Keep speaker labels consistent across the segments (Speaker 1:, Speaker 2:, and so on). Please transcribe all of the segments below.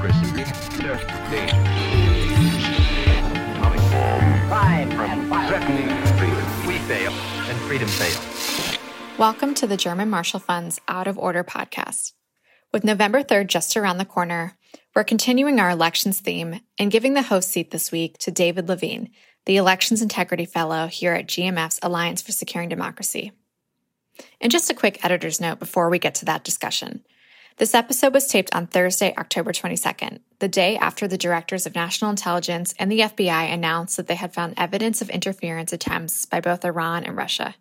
Speaker 1: democracy. Just danger.
Speaker 2: Crime
Speaker 1: From
Speaker 2: and violence.
Speaker 1: threatening freedom. We fail, and freedom fails.
Speaker 3: Welcome to the German Marshall Fund's Out of Order podcast. With November 3rd just around the corner, we're continuing our elections theme and giving the host seat this week to David Levine, the Elections Integrity Fellow here at GMF's Alliance for Securing Democracy. And just a quick editor's note before we get to that discussion. This episode was taped on Thursday, October 22nd, the day after the directors of national intelligence and the FBI announced that they had found evidence of interference attempts by both Iran and Russia.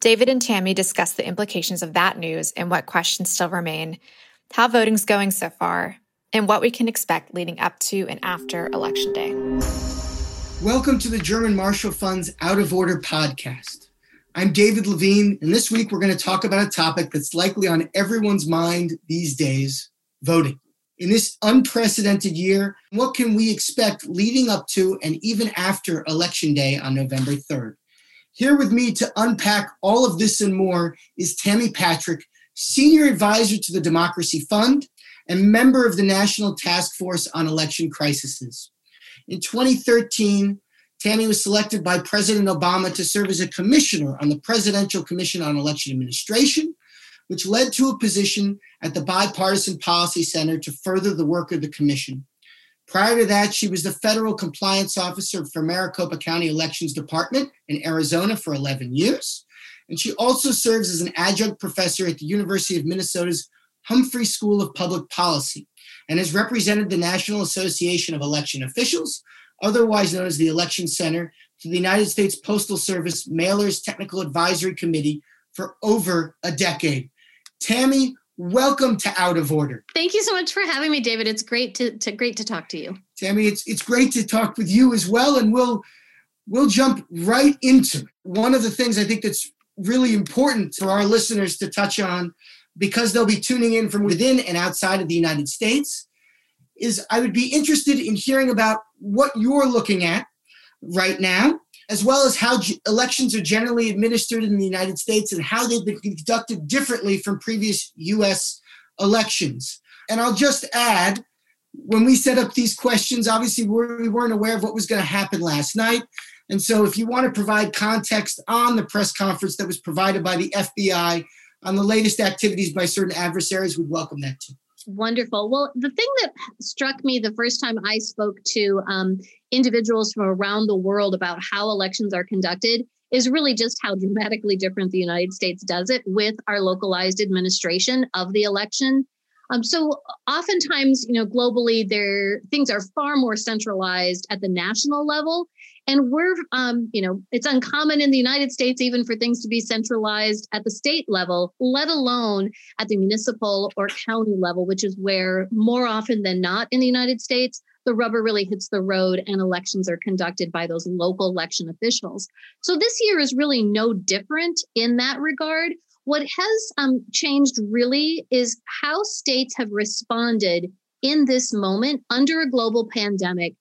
Speaker 3: David and Tammy discussed the implications of that news and what questions still remain, how voting's going so far, and what we can expect leading up to and after Election Day.
Speaker 4: Welcome to the German Marshall Fund's Out of Order podcast. I'm David Levine, and this week we're going to talk about a topic that's likely on everyone's mind these days voting. In this unprecedented year, what can we expect leading up to and even after Election Day on November 3rd? Here with me to unpack all of this and more is Tammy Patrick, Senior Advisor to the Democracy Fund and member of the National Task Force on Election Crises. In 2013, Tammy was selected by President Obama to serve as a commissioner on the Presidential Commission on Election Administration, which led to a position at the Bipartisan Policy Center to further the work of the commission. Prior to that, she was the federal compliance officer for Maricopa County Elections Department in Arizona for 11 years. And she also serves as an adjunct professor at the University of Minnesota's Humphrey School of Public Policy and has represented the National Association of Election Officials, otherwise known as the Election Center, to the United States Postal Service Mailers Technical Advisory Committee for over a decade. Tammy, welcome to Out of Order.
Speaker 5: Thank you so much for having me, David. It's great to, to great to talk to you.
Speaker 4: Tammy, it's it's great to talk with you as well, and we'll we'll jump right into it. One of the things I think that's really important for our listeners to touch on, because they'll be tuning in from within and outside of the United States, is I would be interested in hearing about what you're looking at right now, as well as how g- elections are generally administered in the United States and how they've been conducted differently from previous US elections. And I'll just add, when we set up these questions, obviously we weren't aware of what was going to happen last night. And so, if you want to provide context on the press conference that was provided by the FBI on the latest activities by certain adversaries, we'd welcome that too.
Speaker 5: Wonderful. Well, the thing that struck me the first time I spoke to um, individuals from around the world about how elections are conducted is really just how dramatically different the United States does it with our localized administration of the election. Um, so oftentimes, you know, globally, there things are far more centralized at the national level, and we're, um, you know, it's uncommon in the United States even for things to be centralized at the state level, let alone at the municipal or county level, which is where more often than not in the United States the rubber really hits the road and elections are conducted by those local election officials. So this year is really no different in that regard. What has um, changed really is how states have responded in this moment under a global pandemic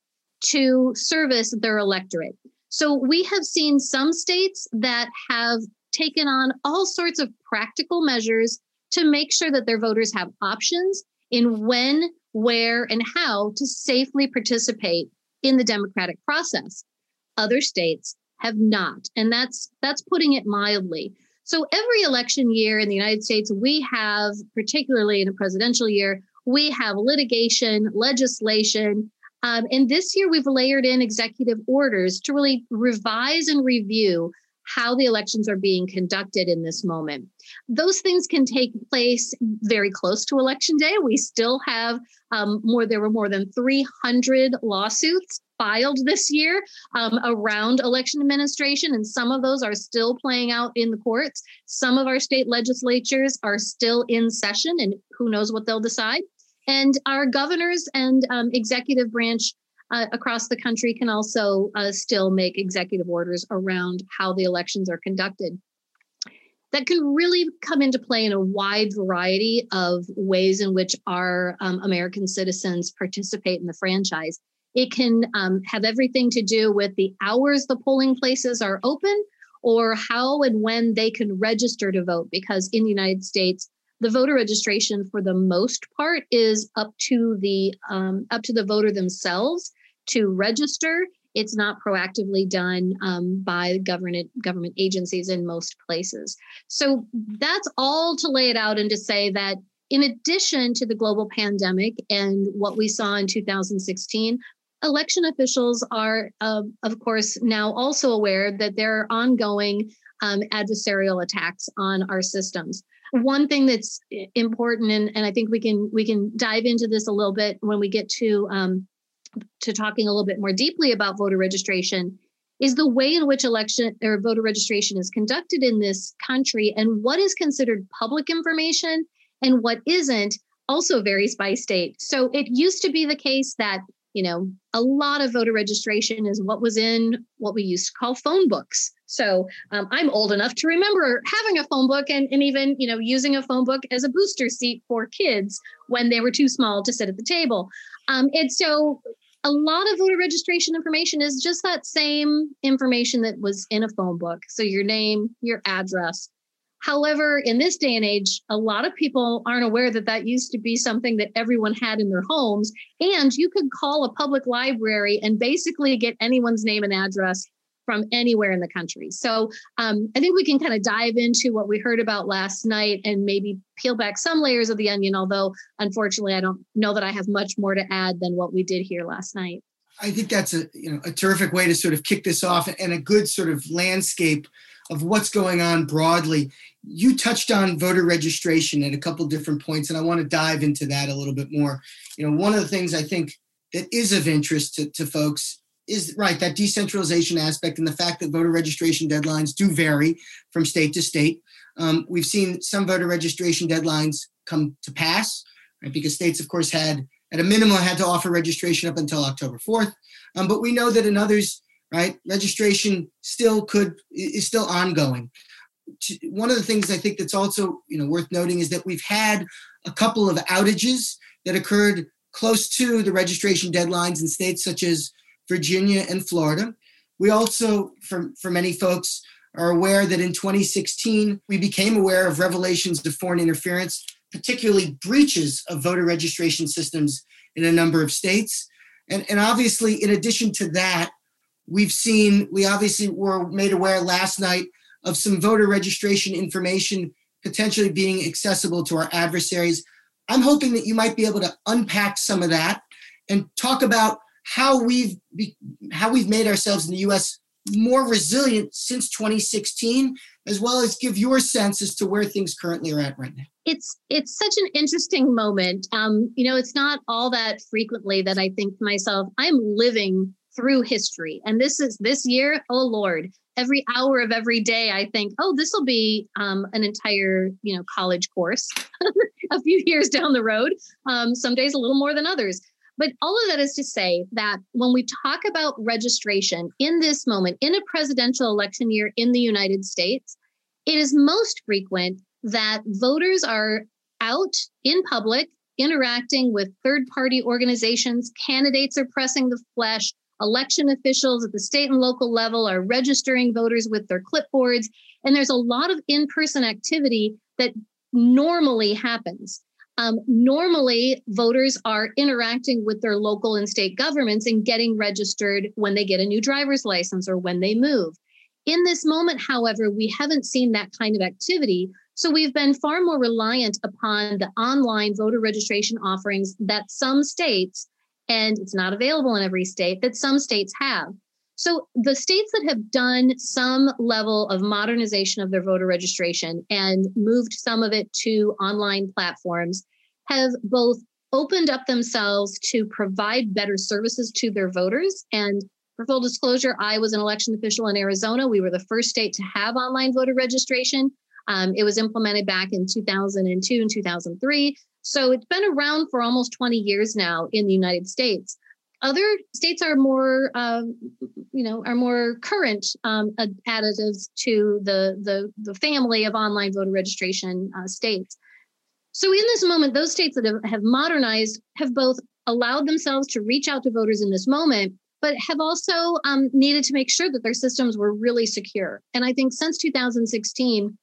Speaker 5: to service their electorate. So we have seen some states that have taken on all sorts of practical measures to make sure that their voters have options in when, where, and how to safely participate in the democratic process. Other states have not, and that's that's putting it mildly. So every election year in the United States, we have, particularly in a presidential year, we have litigation, legislation, um, and this year we've layered in executive orders to really revise and review how the elections are being conducted in this moment. Those things can take place very close to election day. We still have um, more, there were more than 300 lawsuits filed this year um, around election administration, and some of those are still playing out in the courts. Some of our state legislatures are still in session, and who knows what they'll decide. And our governors and um, executive branch uh, across the country can also uh, still make executive orders around how the elections are conducted. That can really come into play in a wide variety of ways in which our um, American citizens participate in the franchise. It can um, have everything to do with the hours the polling places are open or how and when they can register to vote, because in the United States, the voter registration for the most part is up to the um, up to the voter themselves to register. It's not proactively done um, by government government agencies in most places. So that's all to lay it out and to say that in addition to the global pandemic and what we saw in 2016 election officials are uh, of course now also aware that there are ongoing um, adversarial attacks on our systems one thing that's important and, and i think we can we can dive into this a little bit when we get to um, to talking a little bit more deeply about voter registration is the way in which election or voter registration is conducted in this country and what is considered public information and what isn't also varies by state. So it used to be the case that, you know, a lot of voter registration is what was in what we used to call phone books. So um, I'm old enough to remember having a phone book and, and even, you know, using a phone book as a booster seat for kids when they were too small to sit at the table. Um, and so a lot of voter registration information is just that same information that was in a phone book. So your name, your address. However, in this day and age, a lot of people aren't aware that that used to be something that everyone had in their homes. And you could call a public library and basically get anyone's name and address from anywhere in the country. So um, I think we can kind of dive into what we heard about last night and maybe peel back some layers of the onion, although unfortunately I don't know that I have much more to add than what we did here last night.
Speaker 4: I think that's a you know a terrific way to sort of kick this off and a good sort of landscape of what's going on broadly. You touched on voter registration at a couple different points, and I want to dive into that a little bit more. You know, one of the things I think that is of interest to, to folks is right that decentralization aspect and the fact that voter registration deadlines do vary from state to state. Um, we've seen some voter registration deadlines come to pass, right? Because states, of course, had at a minimum had to offer registration up until October 4th. Um, but we know that in others, right, registration still could is still ongoing. One of the things I think that's also you know worth noting is that we've had a couple of outages that occurred close to the registration deadlines in states such as Virginia, and Florida. We also, for, for many folks, are aware that in 2016, we became aware of revelations of foreign interference, particularly breaches of voter registration systems in a number of states. And, and obviously, in addition to that, we've seen, we obviously were made aware last night of some voter registration information potentially being accessible to our adversaries. I'm hoping that you might be able to unpack some of that and talk about how we've how we've made ourselves in the U.S. more resilient since 2016, as well as give your sense as to where things currently are at right now.
Speaker 5: It's it's such an interesting moment. Um, you know, it's not all that frequently that I think to myself, I'm living through history, and this is this year. Oh Lord, every hour of every day, I think, oh, this will be um, an entire you know college course. a few years down the road, um, some days a little more than others. But all of that is to say that when we talk about registration in this moment, in a presidential election year in the United States, it is most frequent that voters are out in public interacting with third party organizations. Candidates are pressing the flesh. Election officials at the state and local level are registering voters with their clipboards. And there's a lot of in person activity that normally happens. Um, normally, voters are interacting with their local and state governments and getting registered when they get a new driver's license or when they move. In this moment, however, we haven't seen that kind of activity. So we've been far more reliant upon the online voter registration offerings that some states, and it's not available in every state, that some states have. So the states that have done some level of modernization of their voter registration and moved some of it to online platforms have both opened up themselves to provide better services to their voters. And for full disclosure, I was an election official in Arizona. We were the first state to have online voter registration. Um, it was implemented back in 2002 and 2003. So it's been around for almost 20 years now in the United States. Other states are more, um, you know, are more current um, additives to the, the the family of online voter registration uh, states. So, in this moment, those states that have, have modernized have both allowed themselves to reach out to voters in this moment, but have also um, needed to make sure that their systems were really secure. And I think since 2016,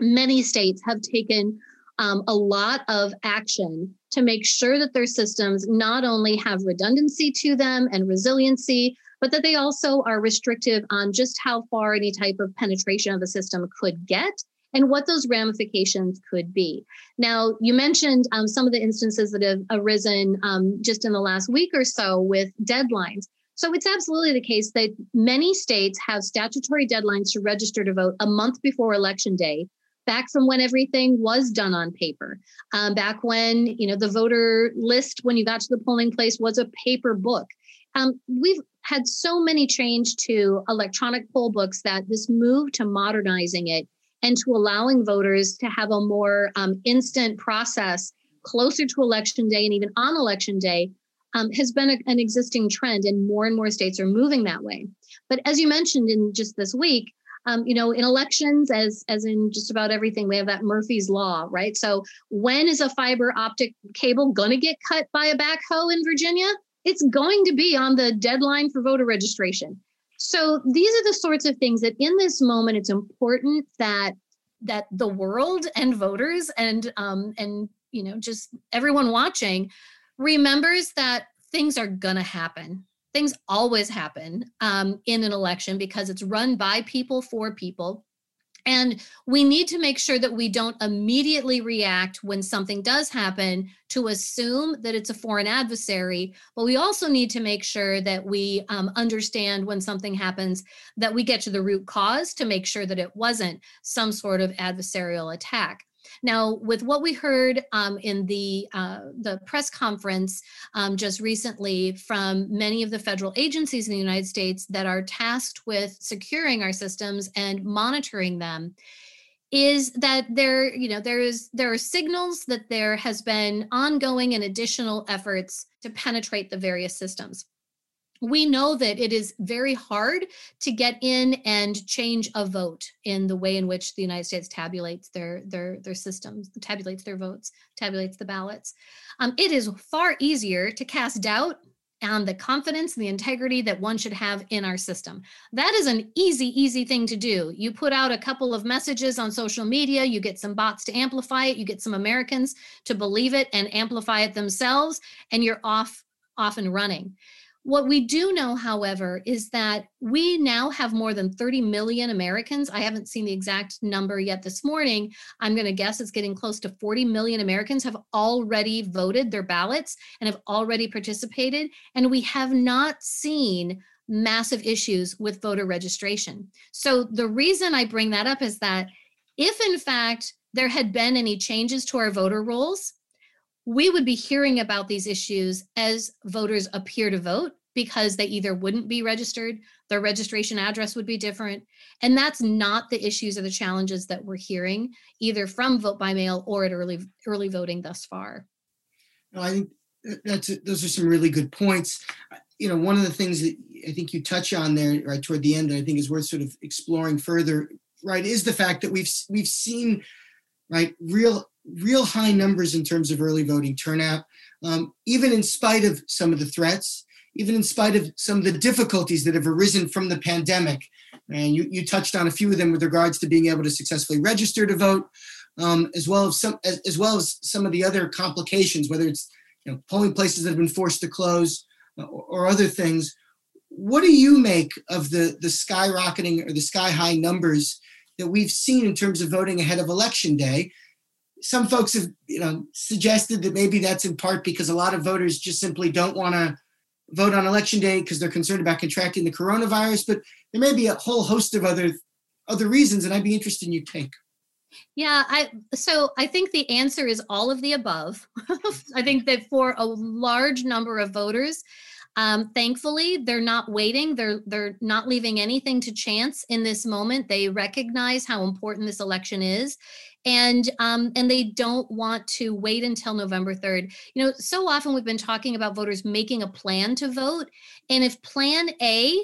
Speaker 5: many states have taken um, a lot of action to make sure that their systems not only have redundancy to them and resiliency, but that they also are restrictive on just how far any type of penetration of a system could get and what those ramifications could be. Now, you mentioned um, some of the instances that have arisen um, just in the last week or so with deadlines. So it's absolutely the case that many states have statutory deadlines to register to vote a month before election day back from when everything was done on paper. Um, back when you know the voter list when you got to the polling place was a paper book. Um, we've had so many change to electronic poll books that this move to modernizing it and to allowing voters to have a more um, instant process closer to election day and even on election day um, has been a, an existing trend and more and more states are moving that way. But as you mentioned in just this week um, you know, in elections, as as in just about everything, we have that Murphy's law, right? So when is a fiber optic cable going to get cut by a backhoe in Virginia? It's going to be on the deadline for voter registration. So these are the sorts of things that in this moment, it's important that that the world and voters and um, and you know just everyone watching remembers that things are gonna happen things always happen um, in an election because it's run by people for people. And we need to make sure that we don't immediately react when something does happen to assume that it's a foreign adversary. But we also need to make sure that we um, understand when something happens that we get to the root cause to make sure that it wasn't some sort of adversarial attack. Now, with what we heard um, in the uh, the press conference um, just recently from many of the federal agencies in the United States that are tasked with securing our systems and monitoring them, is that there you know there is there are signals that there has been ongoing and additional efforts to penetrate the various systems we know that it is very hard to get in and change a vote in the way in which the United States tabulates their their their systems, tabulates their votes, tabulates the ballots. Um, it is far easier to cast doubt on the confidence and the integrity that one should have in our system. That is an easy, easy thing to do. You put out a couple of messages on social media, you get some bots to amplify it, you get some Americans to believe it and amplify it themselves, and you're off off and running. What we do know, however, is that we now have more than 30 million Americans. I haven't seen the exact number yet this morning. I'm going to guess it's getting close to 40 million Americans have already voted their ballots and have already participated. And we have not seen massive issues with voter registration. So the reason I bring that up is that if, in fact, there had been any changes to our voter rolls, we would be hearing about these issues as voters appear to vote because they either wouldn't be registered, their registration address would be different. And that's not the issues or the challenges that we're hearing either from vote by mail or at early early voting thus far.
Speaker 4: No, I think that's those are some really good points. You know, one of the things that I think you touch on there right toward the end, that I think is worth sort of exploring further, right, is the fact that we've we've seen right real real high numbers in terms of early voting turnout, um, even in spite of some of the threats even in spite of some of the difficulties that have arisen from the pandemic. And you, you touched on a few of them with regards to being able to successfully register to vote, um, as well as some as, as, well as some of the other complications, whether it's you know, polling places that have been forced to close uh, or, or other things. What do you make of the the skyrocketing or the sky high numbers that we've seen in terms of voting ahead of election day? Some folks have you know suggested that maybe that's in part because a lot of voters just simply don't want to vote on election day because they're concerned about contracting the coronavirus, but there may be a whole host of other other reasons, and I'd be interested in your take.
Speaker 5: Yeah, I so I think the answer is all of the above. I think that for a large number of voters, um, thankfully, they're not waiting. They're they're not leaving anything to chance in this moment. They recognize how important this election is, and um, and they don't want to wait until November 3rd. You know, so often we've been talking about voters making a plan to vote, and if Plan A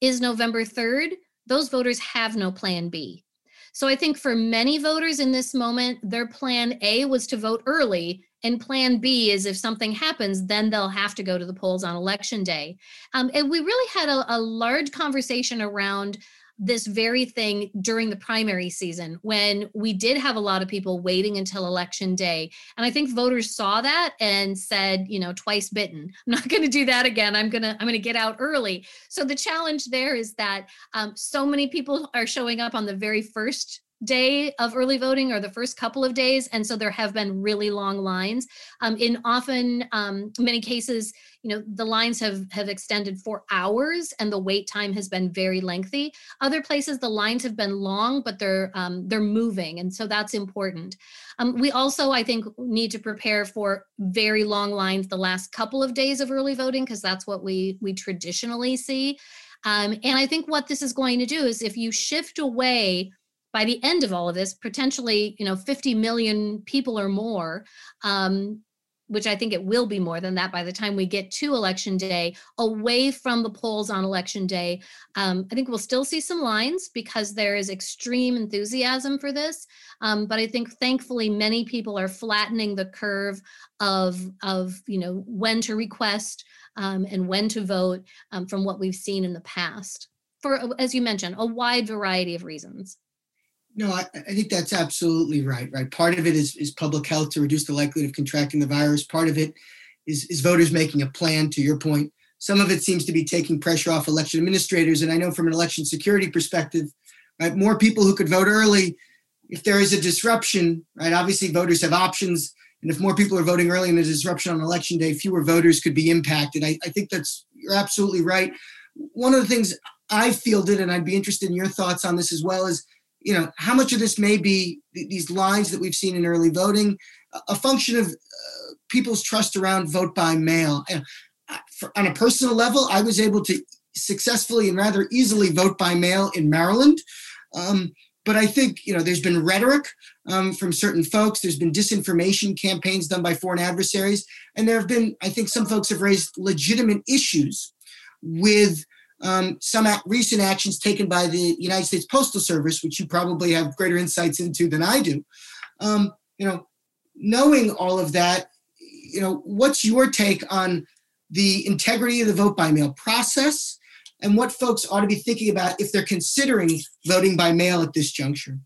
Speaker 5: is November 3rd, those voters have no Plan B. So I think for many voters in this moment, their Plan A was to vote early. And plan B is if something happens, then they'll have to go to the polls on election day. Um, and we really had a, a large conversation around this very thing during the primary season when we did have a lot of people waiting until election day. And I think voters saw that and said, you know, twice bitten. I'm not going to do that again. I'm going to I'm going to get out early. So the challenge there is that um, so many people are showing up on the very first day of early voting or the first couple of days and so there have been really long lines. Um, in often um, many cases you know the lines have have extended for hours and the wait time has been very lengthy. Other places the lines have been long but they're um, they're moving and so that's important. Um, we also i think need to prepare for very long lines the last couple of days of early voting because that's what we we traditionally see. Um, and i think what this is going to do is if you shift away by the end of all of this, potentially, you know, 50 million people or more, um, which I think it will be more than that by the time we get to election day, away from the polls on election day. Um, I think we'll still see some lines because there is extreme enthusiasm for this. Um, but I think thankfully many people are flattening the curve of of you know when to request um, and when to vote um, from what we've seen in the past for as you mentioned a wide variety of reasons.
Speaker 4: No, I, I, think that's absolutely right. Right. Part of it is, is public health to reduce the likelihood of contracting the virus. Part of it is, is voters making a plan, to your point. Some of it seems to be taking pressure off election administrators. And I know from an election security perspective, right, more people who could vote early, if there is a disruption, right, obviously voters have options. And if more people are voting early in a disruption on election day, fewer voters could be impacted. I, I think that's, you're absolutely right. One of the things I fielded, and I'd be interested in your thoughts on this as well, is you know, how much of this may be these lines that we've seen in early voting, a function of uh, people's trust around vote by mail. And for, on a personal level, I was able to successfully and rather easily vote by mail in Maryland. Um, but I think you know there's been rhetoric um, from certain folks. There's been disinformation campaigns done by foreign adversaries, and there have been, I think, some folks have raised legitimate issues with um, some recent actions taken by the United States Postal Service, which you probably have greater insights into than I do. Um, you know, knowing all of that, you know, what's your take on the integrity of the vote by mail process and what folks ought to be thinking about if they're considering voting by mail at this juncture?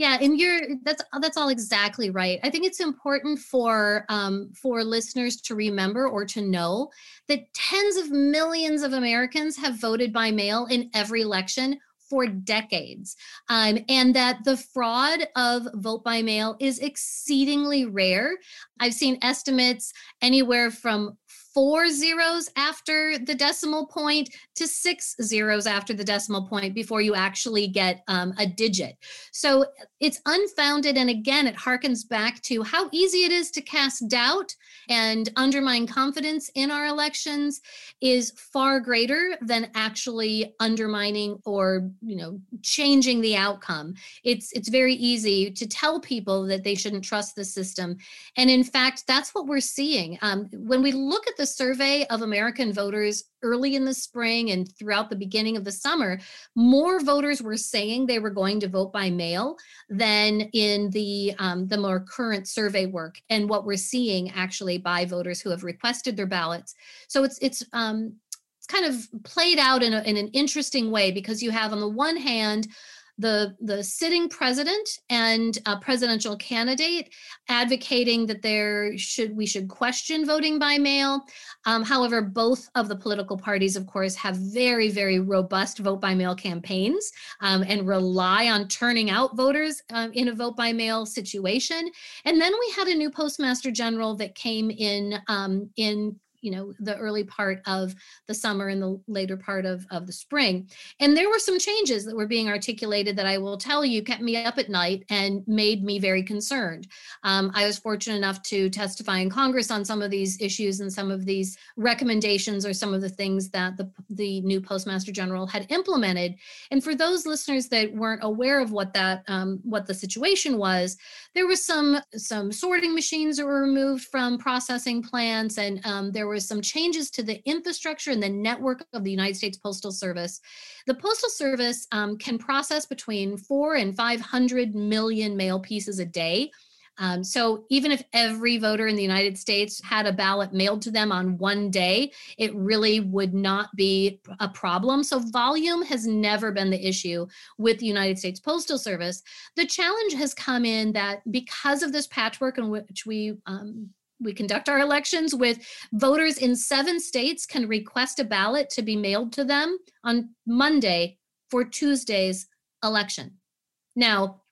Speaker 5: Yeah, and you're that's that's all exactly right. I think it's important for um, for listeners to remember or to know that tens of millions of Americans have voted by mail in every election for decades, um, and that the fraud of vote by mail is exceedingly rare. I've seen estimates anywhere from four zeros after the decimal point to six zeros after the decimal point before you actually get um, a digit. So it's unfounded. And again, it harkens back to how easy it is to cast doubt and undermine confidence in our elections is far greater than actually undermining or you know changing the outcome it's it's very easy to tell people that they shouldn't trust the system and in fact that's what we're seeing um, when we look at the survey of american voters early in the spring and throughout the beginning of the summer, more voters were saying they were going to vote by mail than in the um, the more current survey work and what we're seeing actually by voters who have requested their ballots. So it's it's um, kind of played out in, a, in an interesting way because you have on the one hand the the sitting president and a presidential candidate advocating that there should we should question voting by mail. Um, however, both of the political parties, of course, have very very robust vote by mail campaigns um, and rely on turning out voters um, in a vote by mail situation. And then we had a new postmaster general that came in um, in you know the early part of the summer and the later part of, of the spring. And there were some changes that were being articulated that i will tell you kept me up at night and made me very concerned. Um, i was fortunate enough to testify in congress on some of these issues and some of these recommendations or some of the things that the, the new postmaster general had implemented. And for those listeners that weren't aware of what that um, what the situation was there was some some sorting machines that were removed from processing plants and um, there were some changes to the infrastructure and the network of the United States Postal Service. The Postal Service um, can process between four and 500 million mail pieces a day. Um, so even if every voter in the United States had a ballot mailed to them on one day, it really would not be a problem. So volume has never been the issue with the United States Postal Service. The challenge has come in that because of this patchwork in which we um, we conduct our elections with voters in seven states can request a ballot to be mailed to them on Monday for Tuesday's election. Now,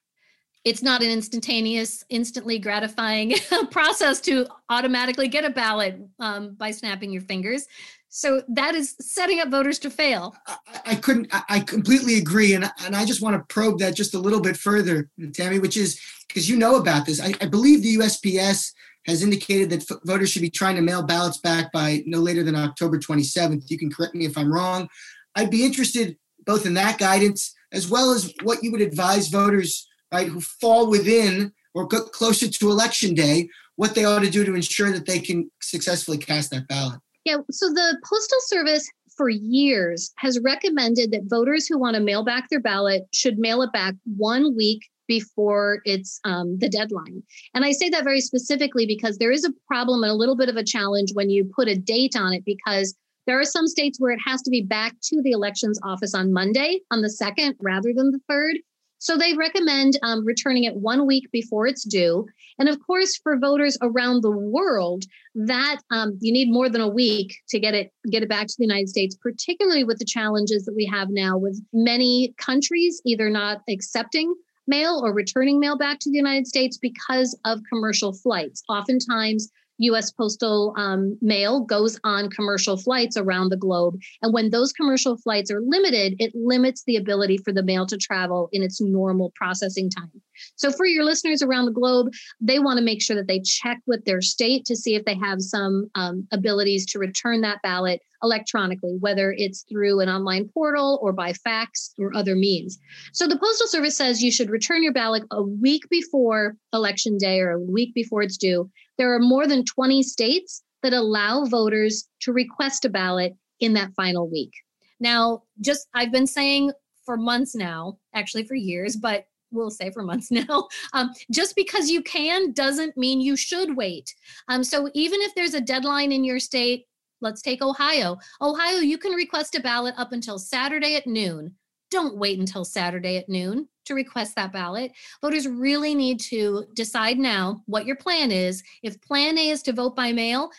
Speaker 5: it's not an instantaneous, instantly gratifying process to automatically get a ballot um, by snapping your fingers. So that is setting up voters to fail.
Speaker 4: I, I couldn't. I, completely agree, and and I just want to probe that just a little bit further, Tammy, which is because you know about this. I, I believe the USPS has indicated that f- voters should be trying to mail ballots back by no later than October 27th. You can correct me if I'm wrong. I'd be interested both in that guidance as well as what you would advise voters right, who fall within or get closer to election day, what they ought to do to ensure that they can successfully cast that ballot.
Speaker 5: Yeah, so the Postal Service for years has recommended that voters who want to mail back their ballot should mail it back one week before it's um, the deadline. And I say that very specifically because there is a problem and a little bit of a challenge when you put a date on it because there are some states where it has to be back to the elections office on Monday, on the second, rather than the third. So they recommend um, returning it one week before it's due. And of course, for voters around the world, that um, you need more than a week to get it get it back to the United States, particularly with the challenges that we have now with many countries either not accepting mail or returning mail back to the United States because of commercial flights. Oftentimes, US postal um, mail goes on commercial flights around the globe. And when those commercial flights are limited, it limits the ability for the mail to travel in its normal processing time. So, for your listeners around the globe, they want to make sure that they check with their state to see if they have some um, abilities to return that ballot electronically, whether it's through an online portal or by fax or other means. So, the Postal Service says you should return your ballot a week before election day or a week before it's due there are more than 20 states that allow voters to request a ballot in that final week. Now, just I've been saying for months now, actually for years, but we'll say for months now. Um, just because you can doesn't mean you should wait. Um, so even if there's a deadline in your state, let's take Ohio. Ohio, you can request a ballot up until Saturday at noon. Don't wait until Saturday at noon to request that ballot. Voters really need to decide now what your plan is. If plan A is to vote by mail,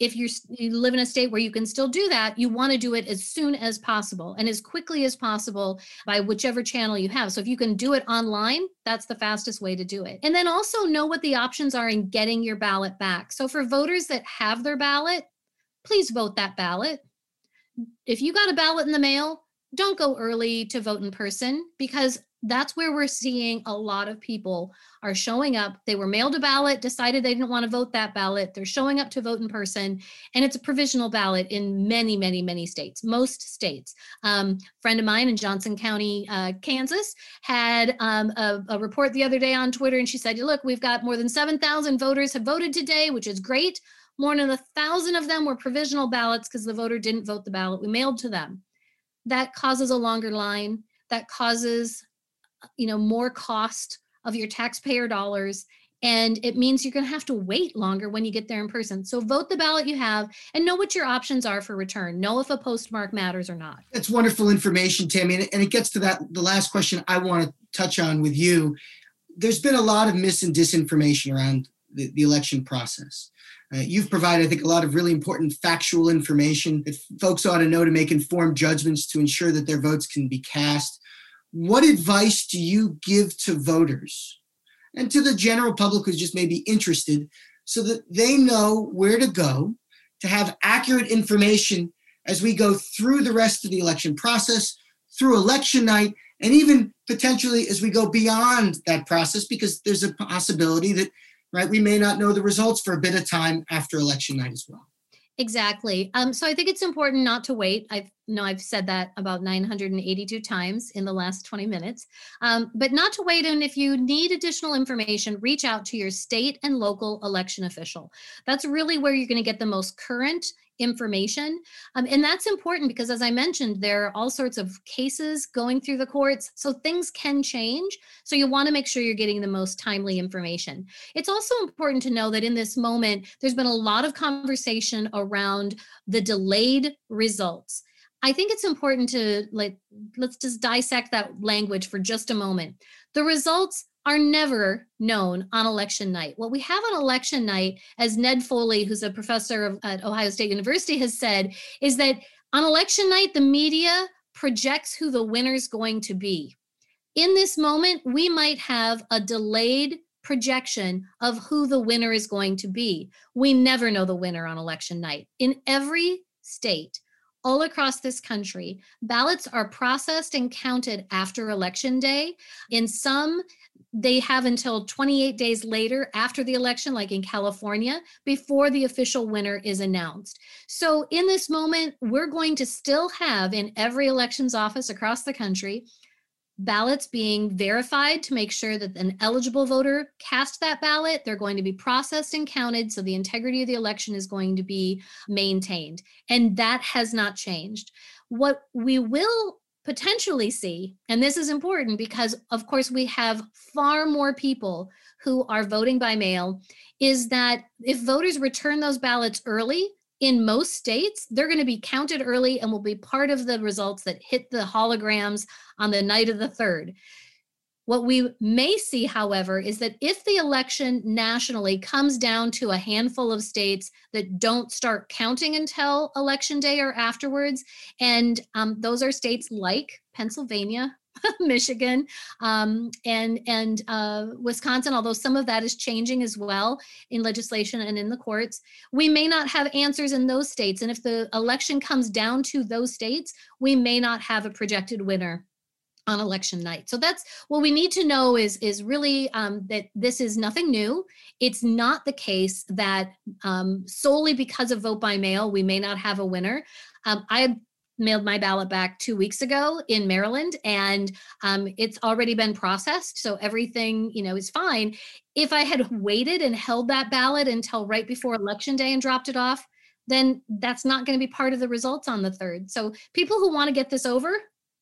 Speaker 5: if you live in a state where you can still do that, you want to do it as soon as possible and as quickly as possible by whichever channel you have. So if you can do it online, that's the fastest way to do it. And then also know what the options are in getting your ballot back. So for voters that have their ballot, please vote that ballot. If you got a ballot in the mail, don't go early to vote in person because that's where we're seeing a lot of people are showing up. They were mailed a ballot, decided they didn't want to vote that ballot. They're showing up to vote in person, and it's a provisional ballot in many, many, many states, most states. Um, friend of mine in Johnson County, uh, Kansas, had um, a, a report the other day on Twitter, and she said, "Look, we've got more than seven thousand voters have voted today, which is great. More than a thousand of them were provisional ballots because the voter didn't vote the ballot we mailed to them." That causes a longer line. That causes uh, you know more cost of your taxpayer dollars and it means you're going to have to wait longer when you get there in person. So vote the ballot you have and know what your options are for return. Know if a postmark matters or not.
Speaker 4: That's wonderful information, Tammy. And it gets to that the last question I want to touch on with you. There's been a lot of mis and disinformation around the, the election process. Uh, you've provided, I think, a lot of really important factual information that folks ought to know to make informed judgments to ensure that their votes can be cast. What advice do you give to voters and to the general public who's just maybe interested so that they know where to go to have accurate information as we go through the rest of the election process, through election night, and even potentially as we go beyond that process, because there's a possibility that, right, we may not know the results for a bit of time after election night as well.
Speaker 5: Exactly. Um, so I think it's important not to wait. I know I've said that about 982 times in the last 20 minutes, um, but not to wait. And if you need additional information, reach out to your state and local election official. That's really where you're going to get the most current information. Um, and that's important because, as I mentioned, there are all sorts of cases going through the courts. So things can change. So you want to make sure you're getting the most timely information. It's also important to know that in this moment, there's been a lot of conversation around the delayed results. I think it's important to like let's just dissect that language for just a moment. The results are never known on election night. What we have on election night, as Ned Foley, who's a professor at Ohio State University, has said, is that on election night, the media projects who the winner is going to be. In this moment, we might have a delayed projection of who the winner is going to be. We never know the winner on election night. In every state, all across this country, ballots are processed and counted after election day. In some, they have until 28 days later after the election, like in California, before the official winner is announced. So, in this moment, we're going to still have in every elections office across the country ballots being verified to make sure that an eligible voter cast that ballot. They're going to be processed and counted. So the integrity of the election is going to be maintained. And that has not changed. What we will potentially see, and this is important because, of course, we have far more people who are voting by mail, is that if voters return those ballots early, in most states, they're going to be counted early and will be part of the results that hit the holograms on the night of the third. What we may see, however, is that if the election nationally comes down to a handful of states that don't start counting until election day or afterwards, and um, those are states like Pennsylvania, Michigan, um, and and uh, Wisconsin. Although some of that is changing as well in legislation and in the courts, we may not have answers in those states. And if the election comes down to those states, we may not have a projected winner on election night. So that's what we need to know is is really um, that this is nothing new. It's not the case that um, solely because of vote by mail we may not have a winner. Um, I mailed my ballot back two weeks ago in Maryland, and um, it's already been processed. So everything, you know, is fine. If I had waited and held that ballot until right before election day and dropped it off, then that's not going to be part of the results on the third. So people who want to get this over,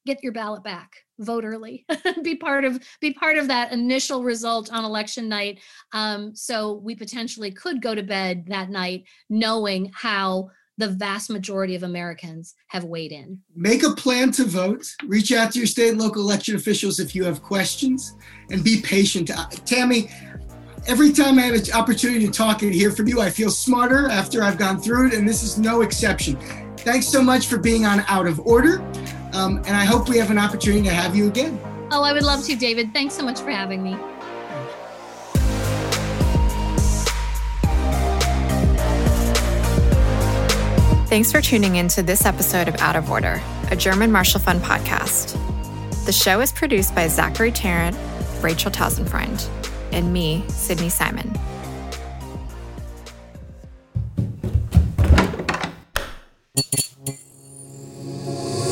Speaker 5: get your ballot back vote early be part of be part of that initial result on election night um, so we potentially could go to bed that night knowing how the vast majority of Americans have weighed in.
Speaker 4: Make a plan to vote. Reach out to your state and local election officials if you have questions and be patient. Uh, Tammy, every time I have an opportunity to talk and hear from you, I feel smarter after I've gone through it, and this is no exception. Thanks so much for being on Out of Order, um, and I hope we have an opportunity to have you again.
Speaker 5: Oh, I would love to, David. Thanks so much for having me.
Speaker 3: Thanks for tuning in to this episode of Out of Order, a German Marshall Fund podcast. The show is produced by Zachary Tarrant, Rachel Tausendfreund, and me, Sydney Simon.